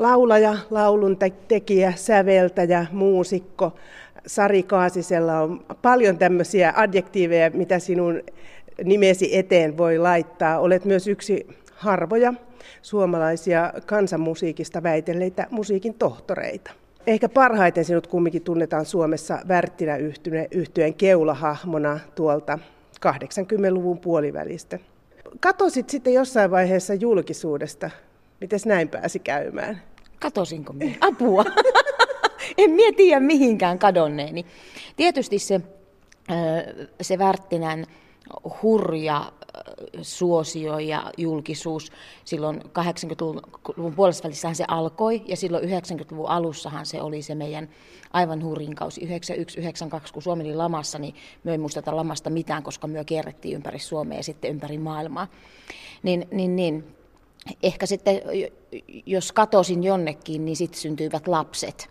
laulaja, laulun tekijä, säveltäjä, muusikko. Sari Kaasisella on paljon tämmöisiä adjektiiveja, mitä sinun nimesi eteen voi laittaa. Olet myös yksi harvoja suomalaisia kansanmusiikista väitelleitä musiikin tohtoreita. Ehkä parhaiten sinut kumminkin tunnetaan Suomessa Värttinä yhtyeen keulahahmona tuolta 80-luvun puolivälistä. Katosit sitten jossain vaiheessa julkisuudesta. Miten näin pääsi käymään? Katosinko minä? Apua! en mietiä tiedä mihinkään kadonneeni. Tietysti se, se Värttinän hurja suosio ja julkisuus. Silloin 80-luvun puolessa se alkoi ja silloin 90-luvun alussahan se oli se meidän aivan hurjin kausi. 91-92, kun Suomi oli lamassa, niin me ei muisteta lamasta mitään, koska me kierrettiin ympäri Suomea ja sitten ympäri maailmaa. Niin, niin, niin. Ehkä sitten, jos katosin jonnekin, niin sitten syntyivät lapset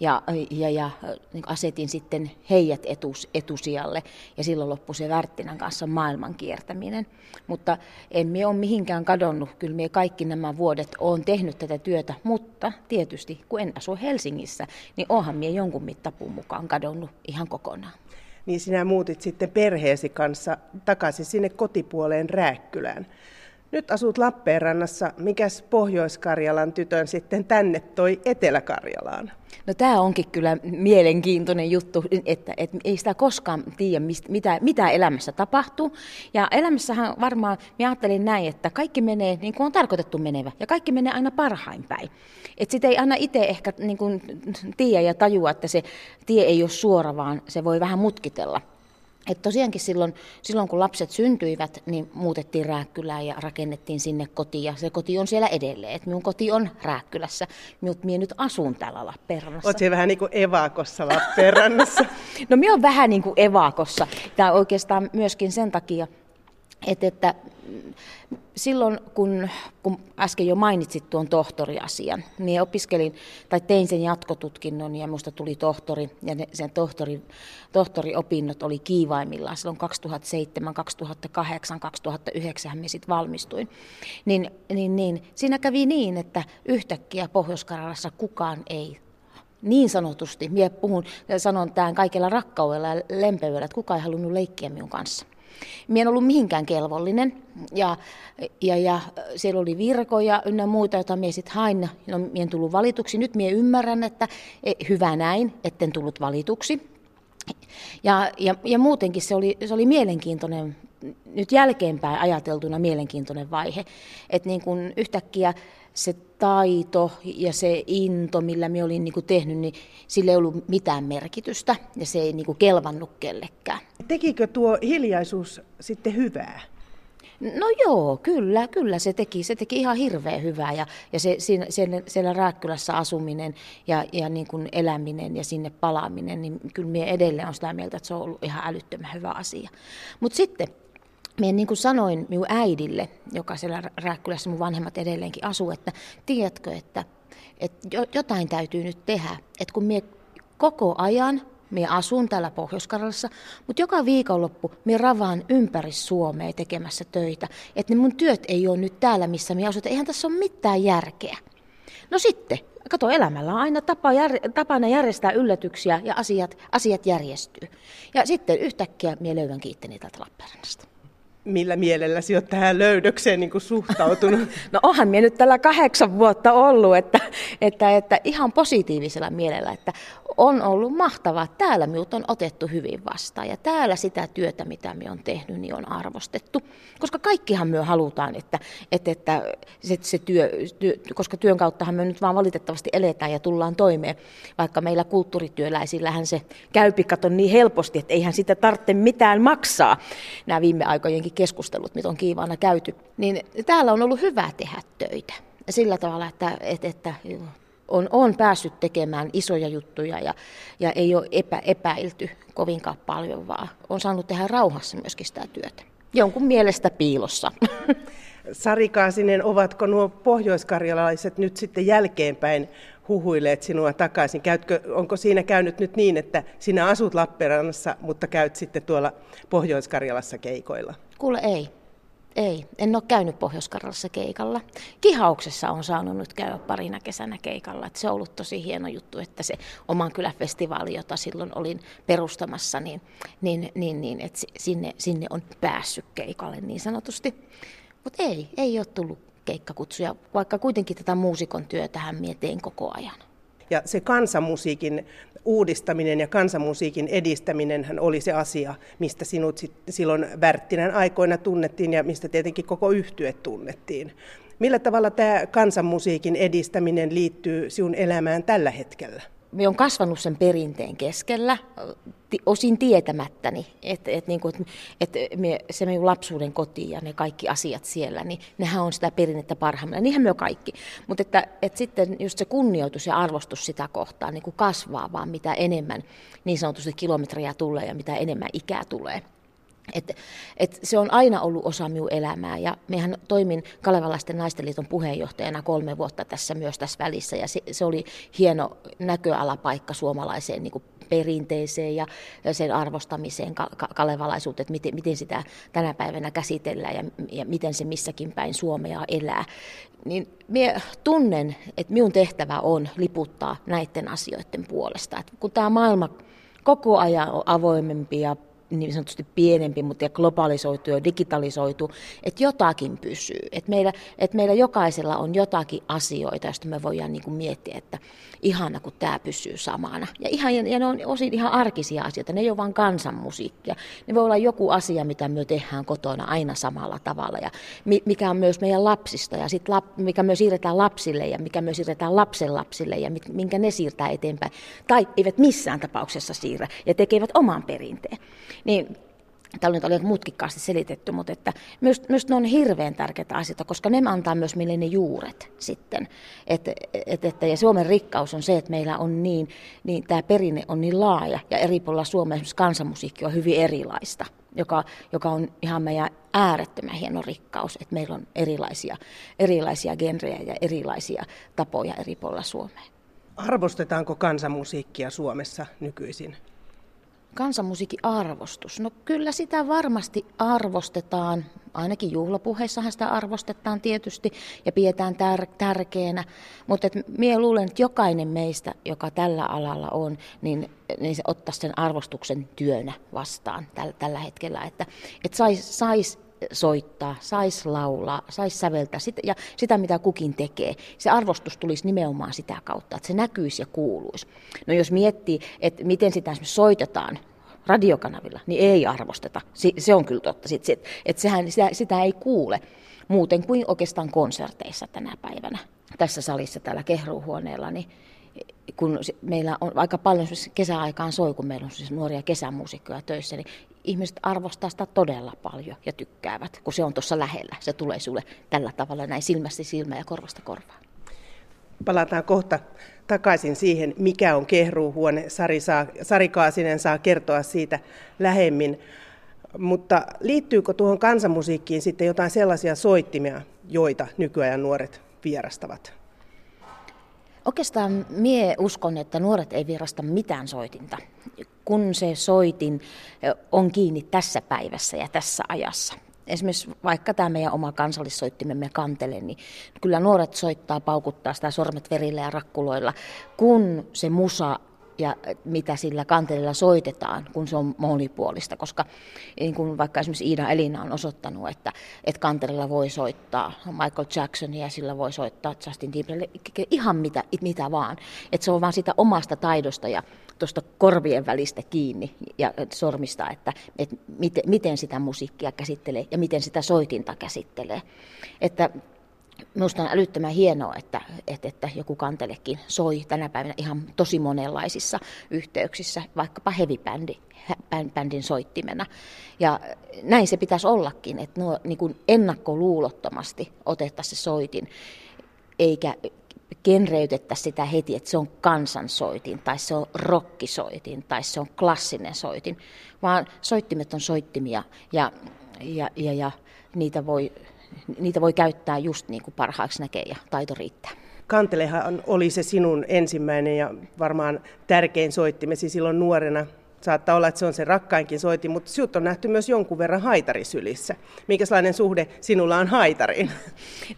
ja, ja, ja niin asetin sitten heidät etus, etusijalle ja silloin loppui se Värttinän kanssa maailman kiertäminen. Mutta en me ole mihinkään kadonnut, kyllä me kaikki nämä vuodet olen tehnyt tätä työtä, mutta tietysti kun en asu Helsingissä, niin onhan minä jonkun mittapuun mukaan kadonnut ihan kokonaan. Niin sinä muutit sitten perheesi kanssa takaisin sinne kotipuoleen Rääkkylään. Nyt asut Lappeenrannassa. Mikäs Pohjois-Karjalan tytön sitten tänne toi Etelä-Karjalaan? No tämä onkin kyllä mielenkiintoinen juttu, että, että ei sitä koskaan tiedä, mitä, mitä elämässä tapahtuu. Ja elämässähän varmaan, minä ajattelin näin, että kaikki menee niin kuin on tarkoitettu menevä, ja kaikki menee aina parhain päin. Että sitä ei aina itse ehkä niin kuin, tiedä ja tajua, että se tie ei ole suora, vaan se voi vähän mutkitella. Et tosiaankin silloin, silloin, kun lapset syntyivät, niin muutettiin Rääkkylään ja rakennettiin sinne koti. Ja se koti on siellä edelleen. Et minun koti on Rääkkylässä, mutta minä nyt asun täällä Lappeenrannassa. Oletko vähän niin kuin evakossa Lappeenrannassa? no minä olen vähän niin kuin evakossa. Tämä oikeastaan myöskin sen takia, että, että silloin, kun, kun äsken jo mainitsit tuon tohtoriasian, niin opiskelin tai tein sen jatkotutkinnon ja minusta tuli tohtori ja ne, sen tohtori, tohtoriopinnot oli kiivaimmillaan silloin 2007, 2008, 2009 me sitten valmistuin. Niin, niin, niin, siinä kävi niin, että yhtäkkiä pohjois kukaan ei niin sanotusti, minä puhun sanon tämän kaikella rakkaudella ja lempeydellä, että kukaan ei halunnut leikkiä minun kanssa. Mie en ollut mihinkään kelvollinen ja, ja, ja siellä oli virkoja ynnä muita, joita mie sitten hain. No, mie en tullut valituksi. Nyt mie ymmärrän, että e, hyvä näin, etten tullut valituksi. Ja, ja, ja muutenkin se oli, se oli mielenkiintoinen, nyt jälkeenpäin ajateltuna mielenkiintoinen vaihe, että niin kun yhtäkkiä se taito ja se into, millä me olin niin tehnyt, niin sillä ei ollut mitään merkitystä ja se ei niin kuin kelvannut kellekään. Tekikö tuo hiljaisuus sitten hyvää? No joo, kyllä, kyllä se teki. Se teki ihan hirveän hyvää ja, ja se, siinä, siellä, siellä Rääkkylässä asuminen ja, ja niin kuin eläminen ja sinne palaaminen, niin kyllä minä edelleen on sitä mieltä, että se on ollut ihan älyttömän hyvä asia. Mutta sitten Mie niin kuin sanoin minun äidille, joka siellä Rääkkylässä mun vanhemmat edelleenkin asuu, että tiedätkö, että, että jotain täytyy nyt tehdä. Että kun mie koko ajan Mie asun täällä pohjois mutta joka viikonloppu mie ravaan ympäri Suomea tekemässä töitä. Että ne mun työt ei ole nyt täällä, missä mie asun. Eihän tässä ole mitään järkeä. No sitten, kato, elämällä on aina tapa jär, tapana järjestää yllätyksiä ja asiat, asiat järjestyy. Ja sitten yhtäkkiä mie löydän kiitteni täältä Lappeenrannasta millä mielellä olet tähän löydökseen niin suhtautunut? No onhan minä nyt tällä kahdeksan vuotta ollut, että, että, että ihan positiivisella mielellä, että on ollut mahtavaa, täällä minut on otettu hyvin vastaan ja täällä sitä työtä, mitä me on tehnyt, niin on arvostettu. Koska kaikkihan me halutaan, että, että, että se, se työ, työ, koska työn kauttahan me nyt vaan valitettavasti eletään ja tullaan toimeen, vaikka meillä kulttuurityöläisillähän se käypikaton niin helposti, että eihän sitä tarvitse mitään maksaa. Nämä viime aikojenkin keskustelut, mitä on kiivaana käyty, niin täällä on ollut hyvä tehdä töitä. Sillä tavalla, että, että, että on, on päässyt tekemään isoja juttuja ja, ja ei ole epä, epäilty kovinkaan paljon, vaan on saanut tehdä rauhassa myöskin sitä työtä. Jonkun mielestä piilossa. Sari Kaasinen, ovatko nuo pohjoiskarjalaiset nyt sitten jälkeenpäin huhuilleet sinua takaisin? Käytkö, onko siinä käynyt nyt niin, että sinä asut Lappeenrannassa, mutta käyt sitten tuolla Pohjois-Karjalassa keikoilla? Kuule ei. ei. En ole käynyt pohjois keikalla. Kihauksessa on saanut nyt käydä parina kesänä keikalla. Et se on ollut tosi hieno juttu, että se oman kyläfestivaali, jota silloin olin perustamassa, niin, niin, niin, niin että sinne, sinne on päässyt keikalle niin sanotusti. Mutta ei, ei ole tullut keikkakutsuja, vaikka kuitenkin tätä muusikon työtähän mietin koko ajan. Ja se kansanmusiikin uudistaminen ja kansanmusiikin edistäminen oli se asia, mistä sinut sit silloin Värttinen aikoina tunnettiin ja mistä tietenkin koko yhtye tunnettiin. Millä tavalla tämä kansanmusiikin edistäminen liittyy sinun elämään tällä hetkellä? Me on kasvanut sen perinteen keskellä, osin tietämättäni, että et, niin et me, se minun lapsuuden koti ja ne kaikki asiat siellä, niin nehän on sitä perinnettä parhaimmillaan, niinhän me kaikki. Mutta että, et sitten just se kunnioitus ja arvostus sitä kohtaa niin kasvaa vaan mitä enemmän niin sanotusti kilometriä tulee ja mitä enemmän ikää tulee. Et, et se on aina ollut osa minun elämää ja mehän toimin Kalevalaisten naistenliiton puheenjohtajana kolme vuotta tässä myös tässä välissä ja se, se oli hieno näköalapaikka suomalaiseen niin perinteeseen ja sen arvostamiseen, kalevalaisuuteen, että miten, miten sitä tänä päivänä käsitellään ja, ja miten se missäkin päin Suomea elää. Niin minä tunnen, että minun tehtävä on liputtaa näiden asioiden puolesta. Että kun tämä maailma koko ajan on avoimempi ja niin sanotusti pienempi, mutta ja globalisoitu ja digitalisoitu, että jotakin pysyy. Että meillä, että meillä jokaisella on jotakin asioita, joista me voidaan niin kuin miettiä, että ihana kun tämä pysyy samana. Ja, ihan, ja ne on osin ihan arkisia asioita, ne ei ole vain kansanmusiikkia. Ne voi olla joku asia, mitä me tehdään kotona aina samalla tavalla ja mikä on myös meidän lapsista ja sit lap, mikä myös siirretään lapsille ja mikä myös siirretään lapsen lapsille ja minkä ne siirtää eteenpäin. Tai eivät missään tapauksessa siirrä ja tekevät oman perinteen. Niin Tällä nyt oli mutkikkaasti selitetty, mutta että myös, myös ne on hirveän tärkeitä asioita, koska ne antaa myös meille ne juuret sitten. Et, et, et, ja Suomen rikkaus on se, että meillä on niin, niin tämä perinne on niin laaja ja eri puolilla Suomea esimerkiksi kansanmusiikki on hyvin erilaista, joka, joka on ihan meidän äärettömän hieno rikkaus, että meillä on erilaisia, erilaisia genrejä ja erilaisia tapoja eri puolilla Suomea. Arvostetaanko kansanmusiikkia Suomessa nykyisin? Kansanmusiikin arvostus. No kyllä sitä varmasti arvostetaan, ainakin juhlapuheissahan sitä arvostetaan tietysti ja pidetään tär- tärkeänä, mutta minä luulen, että jokainen meistä, joka tällä alalla on, niin, niin se ottaisi sen arvostuksen työnä vastaan täl- tällä hetkellä, että, että saisi sais soittaa, saisi laulaa, saisi säveltää sitä, ja sitä, mitä kukin tekee. Se arvostus tulisi nimenomaan sitä kautta, että se näkyisi ja kuuluisi. No jos miettii, että miten sitä soitetaan radiokanavilla, niin ei arvosteta. Se on kyllä totta. Että sehän, sitä, sitä ei kuule muuten kuin oikeastaan konserteissa tänä päivänä. Tässä salissa täällä kehruuhuoneella, niin kun meillä on aika paljon kesäaikaan soi, kun meillä on siis nuoria kesämuusikkoja töissä, niin ihmiset arvostaa sitä todella paljon ja tykkäävät, kun se on tuossa lähellä. Se tulee sulle tällä tavalla näin silmästä silmään ja korvasta korvaan. Palataan kohta takaisin siihen, mikä on kehruuhuone. Sari, saa, Sari Kaasinen saa kertoa siitä lähemmin. Mutta liittyykö tuohon kansanmusiikkiin sitten jotain sellaisia soittimia, joita nykyajan nuoret vierastavat? Oikeastaan mie uskon, että nuoret ei vierasta mitään soitinta, kun se soitin on kiinni tässä päivässä ja tässä ajassa. Esimerkiksi vaikka tämä meidän oma kansallissoittimemme kantele, niin kyllä nuoret soittaa, paukuttaa sitä sormet verillä ja rakkuloilla, kun se musa ja mitä sillä kantelilla soitetaan, kun se on monipuolista, koska niin kuin vaikka esimerkiksi Iida Elina on osoittanut, että, että kantelilla voi soittaa Michael Jacksonia ja sillä voi soittaa Justin Timberlake, ihan mitä, mitä vaan. Että se on vaan sitä omasta taidosta ja tuosta korvien välistä kiinni ja sormista, että, että miten, miten sitä musiikkia käsittelee ja miten sitä soitinta käsittelee. Että Minusta on älyttömän hienoa, että, että, että joku kantelekin soi tänä päivänä ihan tosi monenlaisissa yhteyksissä, vaikkapa heavy-bändi, bändin soittimena. Ja näin se pitäisi ollakin, että nuo, niin kuin ennakkoluulottomasti otettaisiin se soitin, eikä genreytettäisiin sitä heti, että se on kansansoitin, tai se on rockisoitin, tai se on klassinen soitin, vaan soittimet on soittimia, ja, ja, ja, ja niitä voi niitä voi käyttää just niin kuin parhaaksi näkee ja taito riittää. Kantelehan oli se sinun ensimmäinen ja varmaan tärkein soittimesi silloin nuorena. Saattaa olla, että se on se rakkainkin soitin, mutta sinut on nähty myös jonkun verran haitarisylissä. Minkälainen suhde sinulla on haitariin?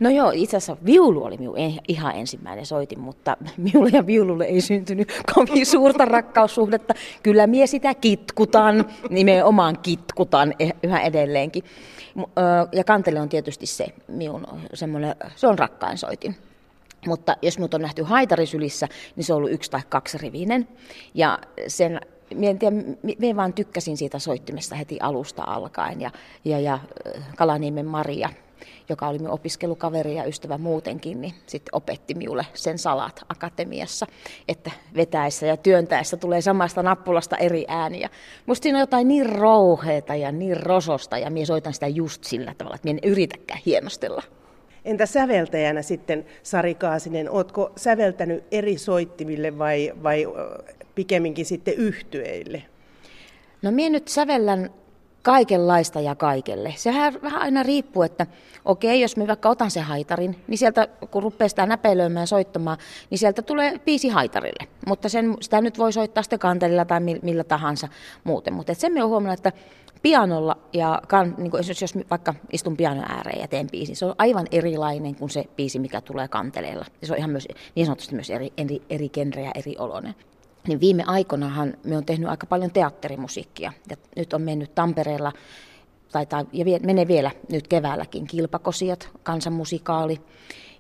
No joo, itse asiassa viulu oli minun ihan ensimmäinen soitin, mutta minulle ja viululle ei syntynyt kovin suurta rakkaussuhdetta. Kyllä mie sitä kitkutan, nimenomaan kitkutan e- yhä edelleenkin. Ja kantele on tietysti se minun semmoinen, se on rakkain soitin. Mutta jos minut on nähty haitarisylissä, niin se on ollut yksi tai kaksi rivinen. Ja sen Mie tiedä, mie vaan tykkäsin siitä soittimesta heti alusta alkaen. Ja, ja, ja Kalaniemen Maria, joka oli minun opiskelukaveri ja ystävä muutenkin, niin sitten opetti minulle sen salat akatemiassa, että vetäessä ja työntäessä tulee samasta nappulasta eri ääniä. Musta siinä on jotain niin rouheeta ja niin rososta ja minä soitan sitä just sillä tavalla, että minä en yritäkään hienostella. Entä säveltäjänä sitten, Sari Kaasinen, oletko säveltänyt eri soittimille vai, vai pikemminkin sitten yhtyeille? No minä nyt sävellän kaikenlaista ja kaikelle. Sehän vähän aina riippuu, että okei, jos mä vaikka otan sen haitarin, niin sieltä kun rupeaa sitä näpeilöimään ja soittamaan, niin sieltä tulee biisi haitarille. Mutta sen, sitä nyt voi soittaa sitten kantelilla tai millä tahansa muuten. Mutta sen me on huomannut, että pianolla ja kan, niin kuin jos, jos vaikka istun pianon ääreen ja teen biisin, se on aivan erilainen kuin se biisi, mikä tulee kanteleella. Se on ihan myös, niin sanotusti myös eri, eri, eri genre ja eri oloinen. Niin viime aikoinahan me on tehnyt aika paljon teatterimusiikkia. Ja nyt on mennyt Tampereella, tai, tai ja vie, menee vielä nyt keväälläkin, Kilpakosiat, kansanmusikaali.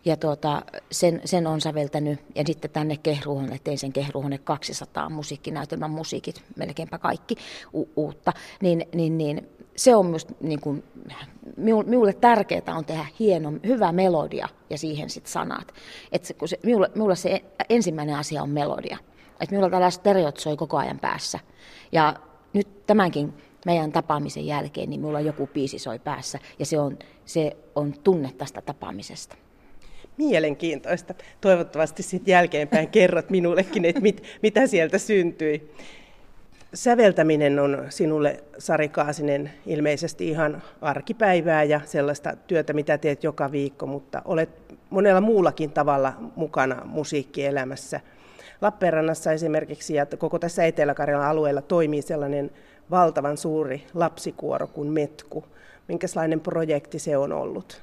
Ja tuota, sen, sen on säveltänyt. Ja sitten tänne Kehruuhonne, tein sen Kehruuhonne 200 musiikkinäytelmän musiikit, melkeinpä kaikki u- uutta. Niin, niin, niin, se on myös niin kuin, minulle tärkeää on tehdä hieno, hyvä melodia ja siihen sitten sanat. Et se, kun se, minulle, minulle se ensimmäinen asia on melodia. Että minulla tällaiset stereot soi koko ajan päässä. Ja nyt tämänkin meidän tapaamisen jälkeen, niin minulla joku biisi soi päässä. Ja se on, se on tunne tästä tapaamisesta. Mielenkiintoista. Toivottavasti sitten jälkeenpäin kerrot minullekin, että mit, mitä sieltä syntyi. Säveltäminen on sinulle, Sari Kaasinen, ilmeisesti ihan arkipäivää ja sellaista työtä, mitä teet joka viikko, mutta olet monella muullakin tavalla mukana musiikkielämässä. Lappeenrannassa esimerkiksi ja koko tässä Etelä-Karjalan alueella toimii sellainen valtavan suuri lapsikuoro kuin Metku. Minkälainen projekti se on ollut?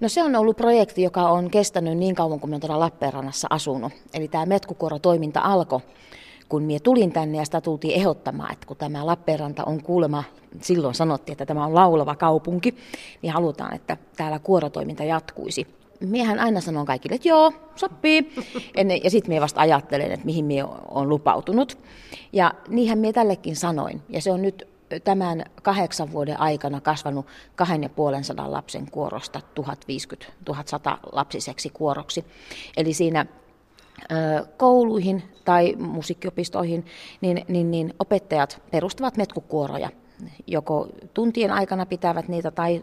No se on ollut projekti, joka on kestänyt niin kauan kuin minä tuolla Lappeenrannassa asunut. Eli tämä Metkukuoro-toiminta alkoi, kun minä tulin tänne ja sitä tultiin ehdottamaan, että kun tämä Lappeenranta on kuulema, silloin sanottiin, että tämä on laulava kaupunki, niin halutaan, että täällä kuorotoiminta jatkuisi miehän aina sanon kaikille, että joo, sopii. Ja sitten minä vasta ajattelen, että mihin minä olen lupautunut. Ja niinhän minä tällekin sanoin. Ja se on nyt tämän kahdeksan vuoden aikana kasvanut kahden ja puolen sadan lapsen kuorosta 1050-1100 lapsiseksi kuoroksi. Eli siinä kouluihin tai musiikkiopistoihin, niin, niin, niin opettajat perustavat metkukuoroja joko tuntien aikana pitävät niitä tai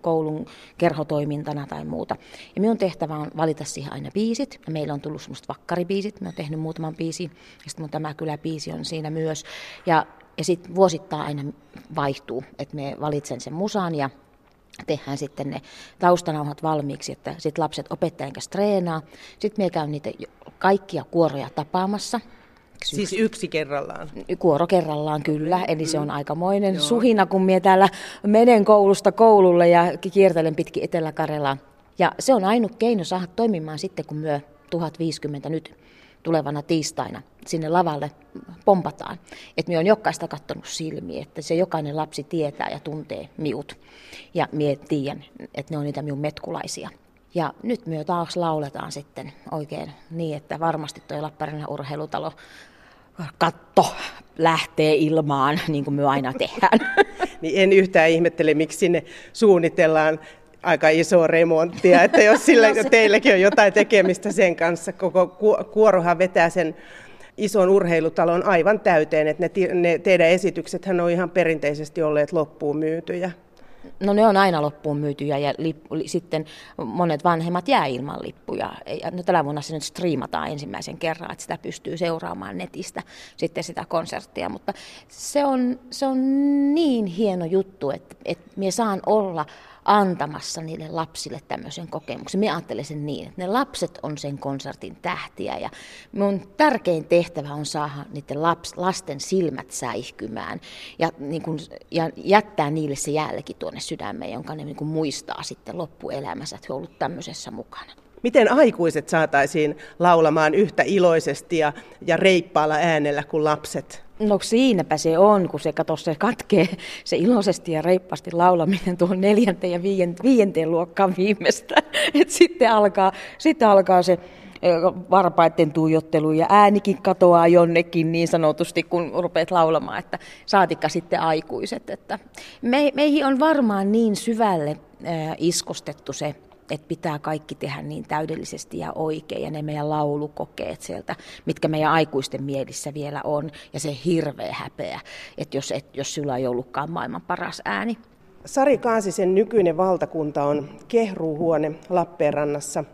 koulun kerhotoimintana tai muuta. Ja minun tehtävä on valita siihen aina biisit. Ja meillä on tullut semmoista vakkaribiisit, mä oon tehnyt muutaman biisin, ja sitten mun tämä kyläbiisi on siinä myös. Ja, ja sitten vuosittain aina vaihtuu, että me valitsen sen musan ja tehdään sitten ne taustanauhat valmiiksi, että sitten lapset opettajan kanssa treenaa. Sitten me käyn niitä kaikkia kuoroja tapaamassa, yksi. Siis yksi kerrallaan? Kuoro kerrallaan, kyllä. Eli se on mm. aikamoinen Joo. suhina, kun minä täällä menen koulusta koululle ja kiertelen pitkin Etelä-Karjalaa. Ja se on ainut keino saada toimimaan sitten, kun myö 1050 nyt tulevana tiistaina sinne lavalle pompataan. Että minä olen jokaista katsonut silmiä, että se jokainen lapsi tietää ja tuntee miut. Ja minä tiedän, että ne on niitä minun metkulaisia. Ja nyt me taas lauletaan sitten oikein niin, että varmasti tuo Lappeenrannan urheilutalo katto lähtee ilmaan, niin kuin me aina tehdään. niin en yhtään ihmettele, miksi sinne suunnitellaan aika iso remonttia, että jos sillä no se... teilläkin on jotain tekemistä sen kanssa, koko kuorohan vetää sen ison urheilutalon aivan täyteen, että ne, ne teidän esityksethän on ihan perinteisesti olleet loppuun myytyjä. No ne on aina loppuun myytyjä ja lippu, sitten monet vanhemmat jää ilman lippuja. Ja no, tällä vuonna se nyt striimataan ensimmäisen kerran, että sitä pystyy seuraamaan netistä sitten sitä konserttia. Mutta se on, se on niin hieno juttu, että, että minä saan olla antamassa niille lapsille tämmöisen kokemuksen. Minä ajattelen sen niin, että ne lapset on sen konsertin tähtiä ja mun tärkein tehtävä on saada niiden laps, lasten silmät säihkymään ja, niin kun, ja jättää niille se jälki tuonne sydämeen, jonka ne niin kun muistaa sitten loppuelämänsä, että he ovat tämmöisessä mukana. Miten aikuiset saataisiin laulamaan yhtä iloisesti ja, ja reippaalla äänellä kuin lapset? No siinäpä se on, kun se kato, se katkee se iloisesti ja reippaasti laulaminen tuohon neljänteen ja viienteen luokkaan viimeistä. Et sitten, alkaa, sitten alkaa se varpaiden tuijottelu ja äänikin katoaa jonnekin niin sanotusti, kun rupeat laulamaan, että saatikka sitten aikuiset. Että me, meihin on varmaan niin syvälle iskostettu se että pitää kaikki tehdä niin täydellisesti ja oikein, ja ne meidän laulukokeet sieltä, mitkä meidän aikuisten mielissä vielä on, ja se hirveä häpeä, että jos, et, jos sulla ei ollutkaan maailman paras ääni. Sari Kaasisen nykyinen valtakunta on kehruuhuone Lappeenrannassa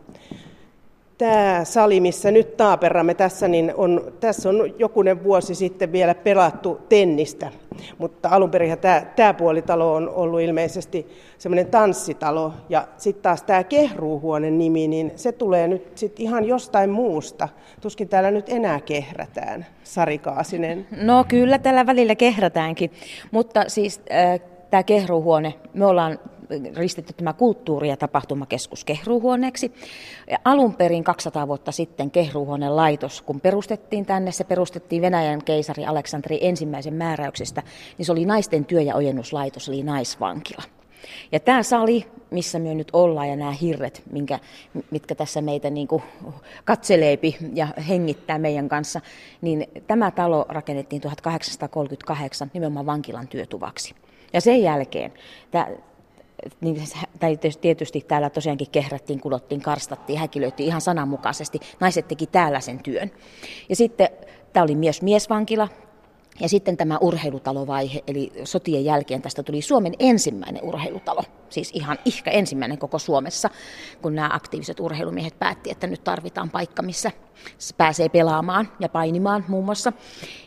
tämä sali, missä nyt taaperramme tässä, niin on, tässä on jokunen vuosi sitten vielä pelattu tennistä. Mutta alun perin tämä, tämä puolitalo on ollut ilmeisesti semmoinen tanssitalo. Ja sitten taas tämä kehruuhuoneen nimi, niin se tulee nyt sit ihan jostain muusta. Tuskin täällä nyt enää kehrätään, Sari Kaasinen. No kyllä täällä välillä kehrätäänkin, mutta siis äh, tämä kehruuhuone, me ollaan ristitty tämä kulttuuri- ja tapahtumakeskus Kehruuhuoneeksi. Alun perin 200 vuotta sitten Kehruuhuoneen laitos, kun perustettiin tänne, se perustettiin Venäjän keisari Aleksanteri ensimmäisen määräyksestä, niin se oli naisten työ- ja ojennuslaitos, eli naisvankila. Ja tämä sali, missä me nyt ollaan, ja nämä hirret, minkä, mitkä tässä meitä niin kuin katseleepi ja hengittää meidän kanssa, niin tämä talo rakennettiin 1838 nimenomaan vankilan työtuvaksi. Ja sen jälkeen tämä niin, tai tietysti täällä tosiaankin kehrättiin, kulottiin, karstattiin, häkilöitiin ihan sananmukaisesti. Naiset teki täällä sen työn. Ja sitten tämä oli myös miesvankila, ja sitten tämä urheilutalovaihe, eli sotien jälkeen tästä tuli Suomen ensimmäinen urheilutalo, siis ihan ihka ensimmäinen koko Suomessa, kun nämä aktiiviset urheilumiehet päätti, että nyt tarvitaan paikka, missä pääsee pelaamaan ja painimaan muun muassa.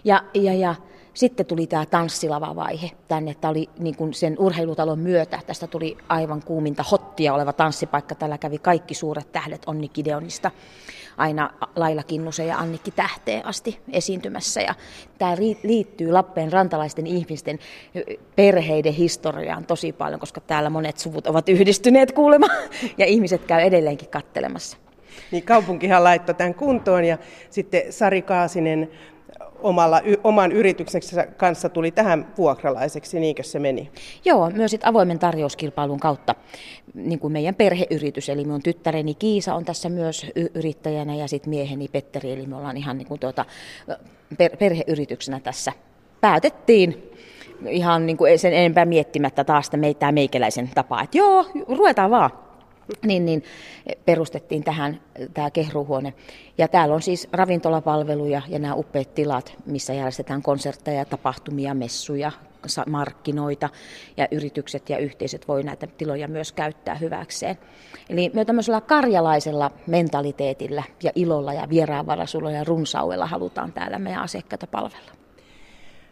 Ja, ja, ja sitten tuli tämä tanssilava-vaihe tänne, että oli niin kuin sen urheilutalon myötä, tästä tuli aivan kuuminta hottia oleva tanssipaikka. Täällä kävi kaikki suuret tähdet Onni Gideonista aina Laila Kinnusen ja Annikki Tähteen asti esiintymässä. Ja tämä liittyy Lappeen rantalaisten ihmisten perheiden historiaan tosi paljon, koska täällä monet suvut ovat yhdistyneet kuulema ja ihmiset käy edelleenkin kattelemassa. Niin kaupunkihan laittoi tämän kuntoon ja sitten Sari Kaasinen omalla, oman yrityksensä kanssa tuli tähän vuokralaiseksi, niinkö se meni? Joo, myös sit avoimen tarjouskilpailun kautta niin kuin meidän perheyritys, eli minun tyttäreni Kiisa on tässä myös y- yrittäjänä ja sitten mieheni Petteri, eli me ollaan ihan niin kuin tuota, per- perheyrityksenä tässä. Päätettiin ihan niin kuin sen enempää miettimättä taas meitä meikäläisen tapaa, että joo, ruvetaan vaan niin, niin perustettiin tähän tämä kehruhuone. Ja täällä on siis ravintolapalveluja ja nämä upeat tilat, missä järjestetään konsertteja, tapahtumia, messuja, markkinoita ja yritykset ja yhteisöt voi näitä tiloja myös käyttää hyväkseen. Eli me tämmöisellä karjalaisella mentaliteetillä ja ilolla ja vieraanvaraisuudella ja runsaudella halutaan täällä meidän asiakkaita palvella.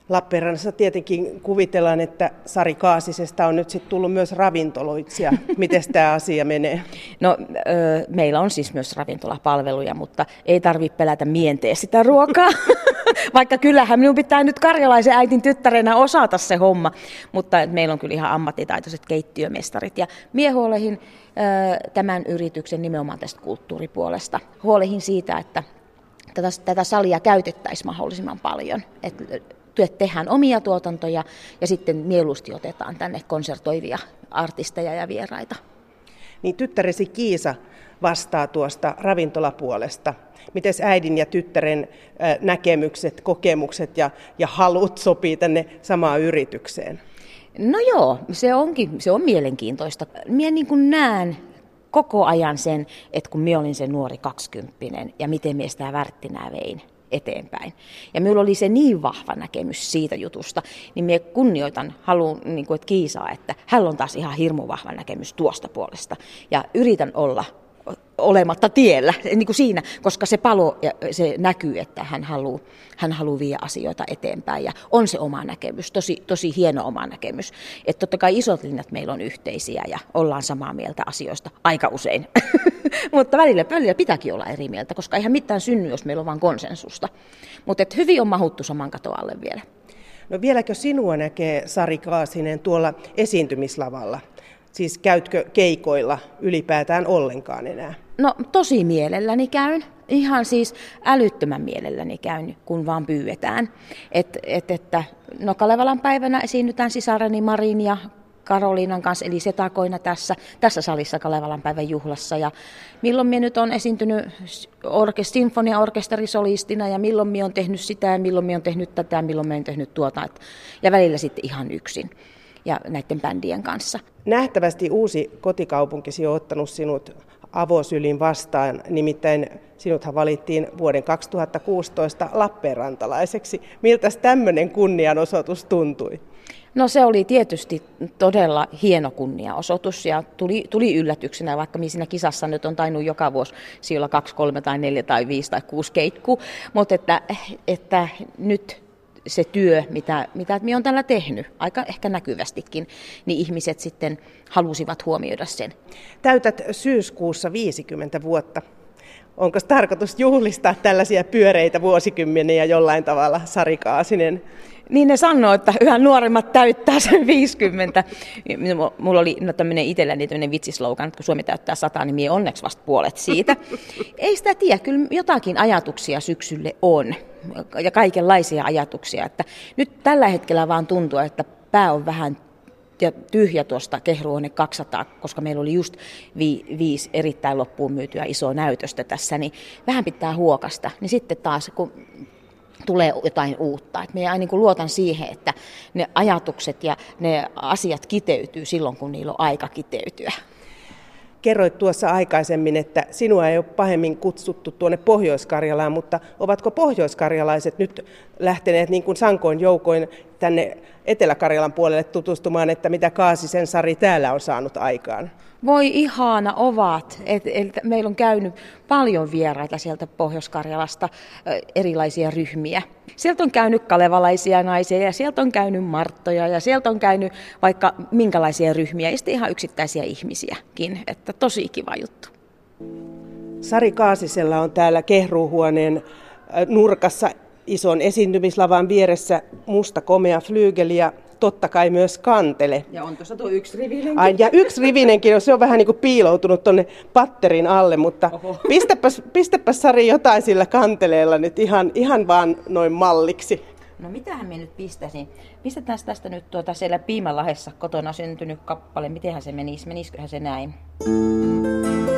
Lappeenrannassa tietenkin kuvitellaan, että Sari Kaasisesta on nyt sitten tullut myös ravintoloitsija. Miten tämä asia menee? No, ö, meillä on siis myös ravintolapalveluja, mutta ei tarvitse pelätä mienteä sitä ruokaa. Vaikka kyllähän minun pitää nyt karjalaisen äitin tyttärenä osata se homma, mutta meillä on kyllä ihan ammattitaitoiset keittiömestarit. Ja mie huolehin ö, tämän yrityksen nimenomaan tästä kulttuuripuolesta. Huolehin siitä, että tätä, tätä salia käytettäisiin mahdollisimman paljon. Että työt tehdään omia tuotantoja ja sitten mieluusti otetaan tänne konsertoivia artisteja ja vieraita. Niin tyttäresi Kiisa vastaa tuosta ravintolapuolesta. Miten äidin ja tyttären näkemykset, kokemukset ja, ja halut sopii tänne samaan yritykseen? No joo, se onkin, se on mielenkiintoista. Minä niin kuin näen koko ajan sen, että kun minä olin se nuori kaksikymppinen ja miten minä sitä värttinää vein eteenpäin. Ja minulla oli se niin vahva näkemys siitä jutusta, niin minä kunnioitan, haluan niin kuin, että kiisaa, että hän on taas ihan hirmu vahva näkemys tuosta puolesta. Ja yritän olla olematta tiellä niin kuin siinä, koska se palo ja se näkyy, että hän haluaa hän haluaa viedä asioita eteenpäin ja on se oma näkemys, tosi, tosi hieno oma näkemys. Että totta kai isot linjat meillä on yhteisiä ja ollaan samaa mieltä asioista aika usein, mutta välillä, välillä pitääkin olla eri mieltä, koska eihän mitään synny, jos meillä on vain konsensusta. Mutta hyvin on mahuttu saman katoalle vielä. No vieläkö sinua näkee Sari Kaasinen tuolla esiintymislavalla? Siis käytkö keikoilla ylipäätään ollenkaan enää? No tosi mielelläni käyn. Ihan siis älyttömän mielelläni käyn, kun vaan pyydetään. Et, et, että, no Kalevalan päivänä esiinnytään sisareni Marin ja Karoliinan kanssa, eli setakoina tässä, tässä salissa Kalevalan päivän juhlassa. Ja milloin minä nyt on esiintynyt orkest, sinfoniaorkesterisolistina ja milloin minä on tehnyt sitä ja milloin minä on tehnyt tätä ja milloin minä olen tehnyt tuota. Et, ja välillä sitten ihan yksin ja näiden bändien kanssa. Nähtävästi uusi kotikaupunkisi on ottanut sinut avosylin vastaan, nimittäin sinuthan valittiin vuoden 2016 Lappeenrantalaiseksi. Miltä tämmöinen kunnianosoitus tuntui? No se oli tietysti todella hieno kunniaosoitus ja tuli, tuli yllätyksenä, vaikka minä siinä kisassa nyt on tainnut joka vuosi siellä kaksi, kolme tai neljä tai viisi tai kuusi keikku, mutta että, että nyt se työ, mitä, mitä minä olen tällä tehnyt, aika ehkä näkyvästikin, niin ihmiset sitten halusivat huomioida sen. Täytät syyskuussa 50 vuotta. Onko tarkoitus juhlistaa tällaisia pyöreitä vuosikymmeniä jollain tavalla, Sari Kaasinen? Niin ne sanoo, että yhä nuoremmat täyttää sen 50. Mulla oli no tämmöinen itselläni tämmöinen vitsislogan, että kun Suomi täyttää 100, niin minä onneksi vasta puolet siitä. Ei sitä tiedä, kyllä jotakin ajatuksia syksylle on ja kaikenlaisia ajatuksia. Että nyt tällä hetkellä vaan tuntuu, että pää on vähän ja tyhjä tuosta Kehruone 200, koska meillä oli just vi, viisi erittäin loppuun myytyä isoa näytöstä tässä, niin vähän pitää huokasta. Niin sitten taas, kun tulee jotain uutta. Et minä niin luotan siihen, että ne ajatukset ja ne asiat kiteytyy silloin, kun niillä on aika kiteytyä. Kerroit tuossa aikaisemmin, että sinua ei ole pahemmin kutsuttu tuonne Pohjois-Karjalaan, mutta ovatko pohjoiskarjalaiset nyt lähteneet niin kuin sankoin joukoin tänne Etelä-Karjalan puolelle tutustumaan, että mitä Kaasisen Sari täällä on saanut aikaan? Voi ihana ovat. Et, et meillä on käynyt paljon vieraita sieltä Pohjois-Karjalasta, erilaisia ryhmiä. Sieltä on käynyt kalevalaisia naisia ja sieltä on käynyt Marttoja ja sieltä on käynyt vaikka minkälaisia ryhmiä ja sitten ihan yksittäisiä ihmisiäkin. Että tosi kiva juttu. Sari Kaasisella on täällä kehruuhuoneen nurkassa ison esiintymislavan vieressä musta komea flyygeli ja totta kai myös kantele. Ja on tuossa tuo yksi rivinenkin. Ai, ja yksi rivinenkin, se on vähän niin kuin piiloutunut tuonne patterin alle, mutta pistäpäs, pistäpäs Sari jotain sillä kanteleella nyt ihan, ihan vaan noin malliksi. No mitähän me nyt pistäisin? Pistetään tästä nyt tuota siellä Piimälahessa kotona syntynyt kappale. Mitenhän se menisi? Menisiköhän se näin? Mm.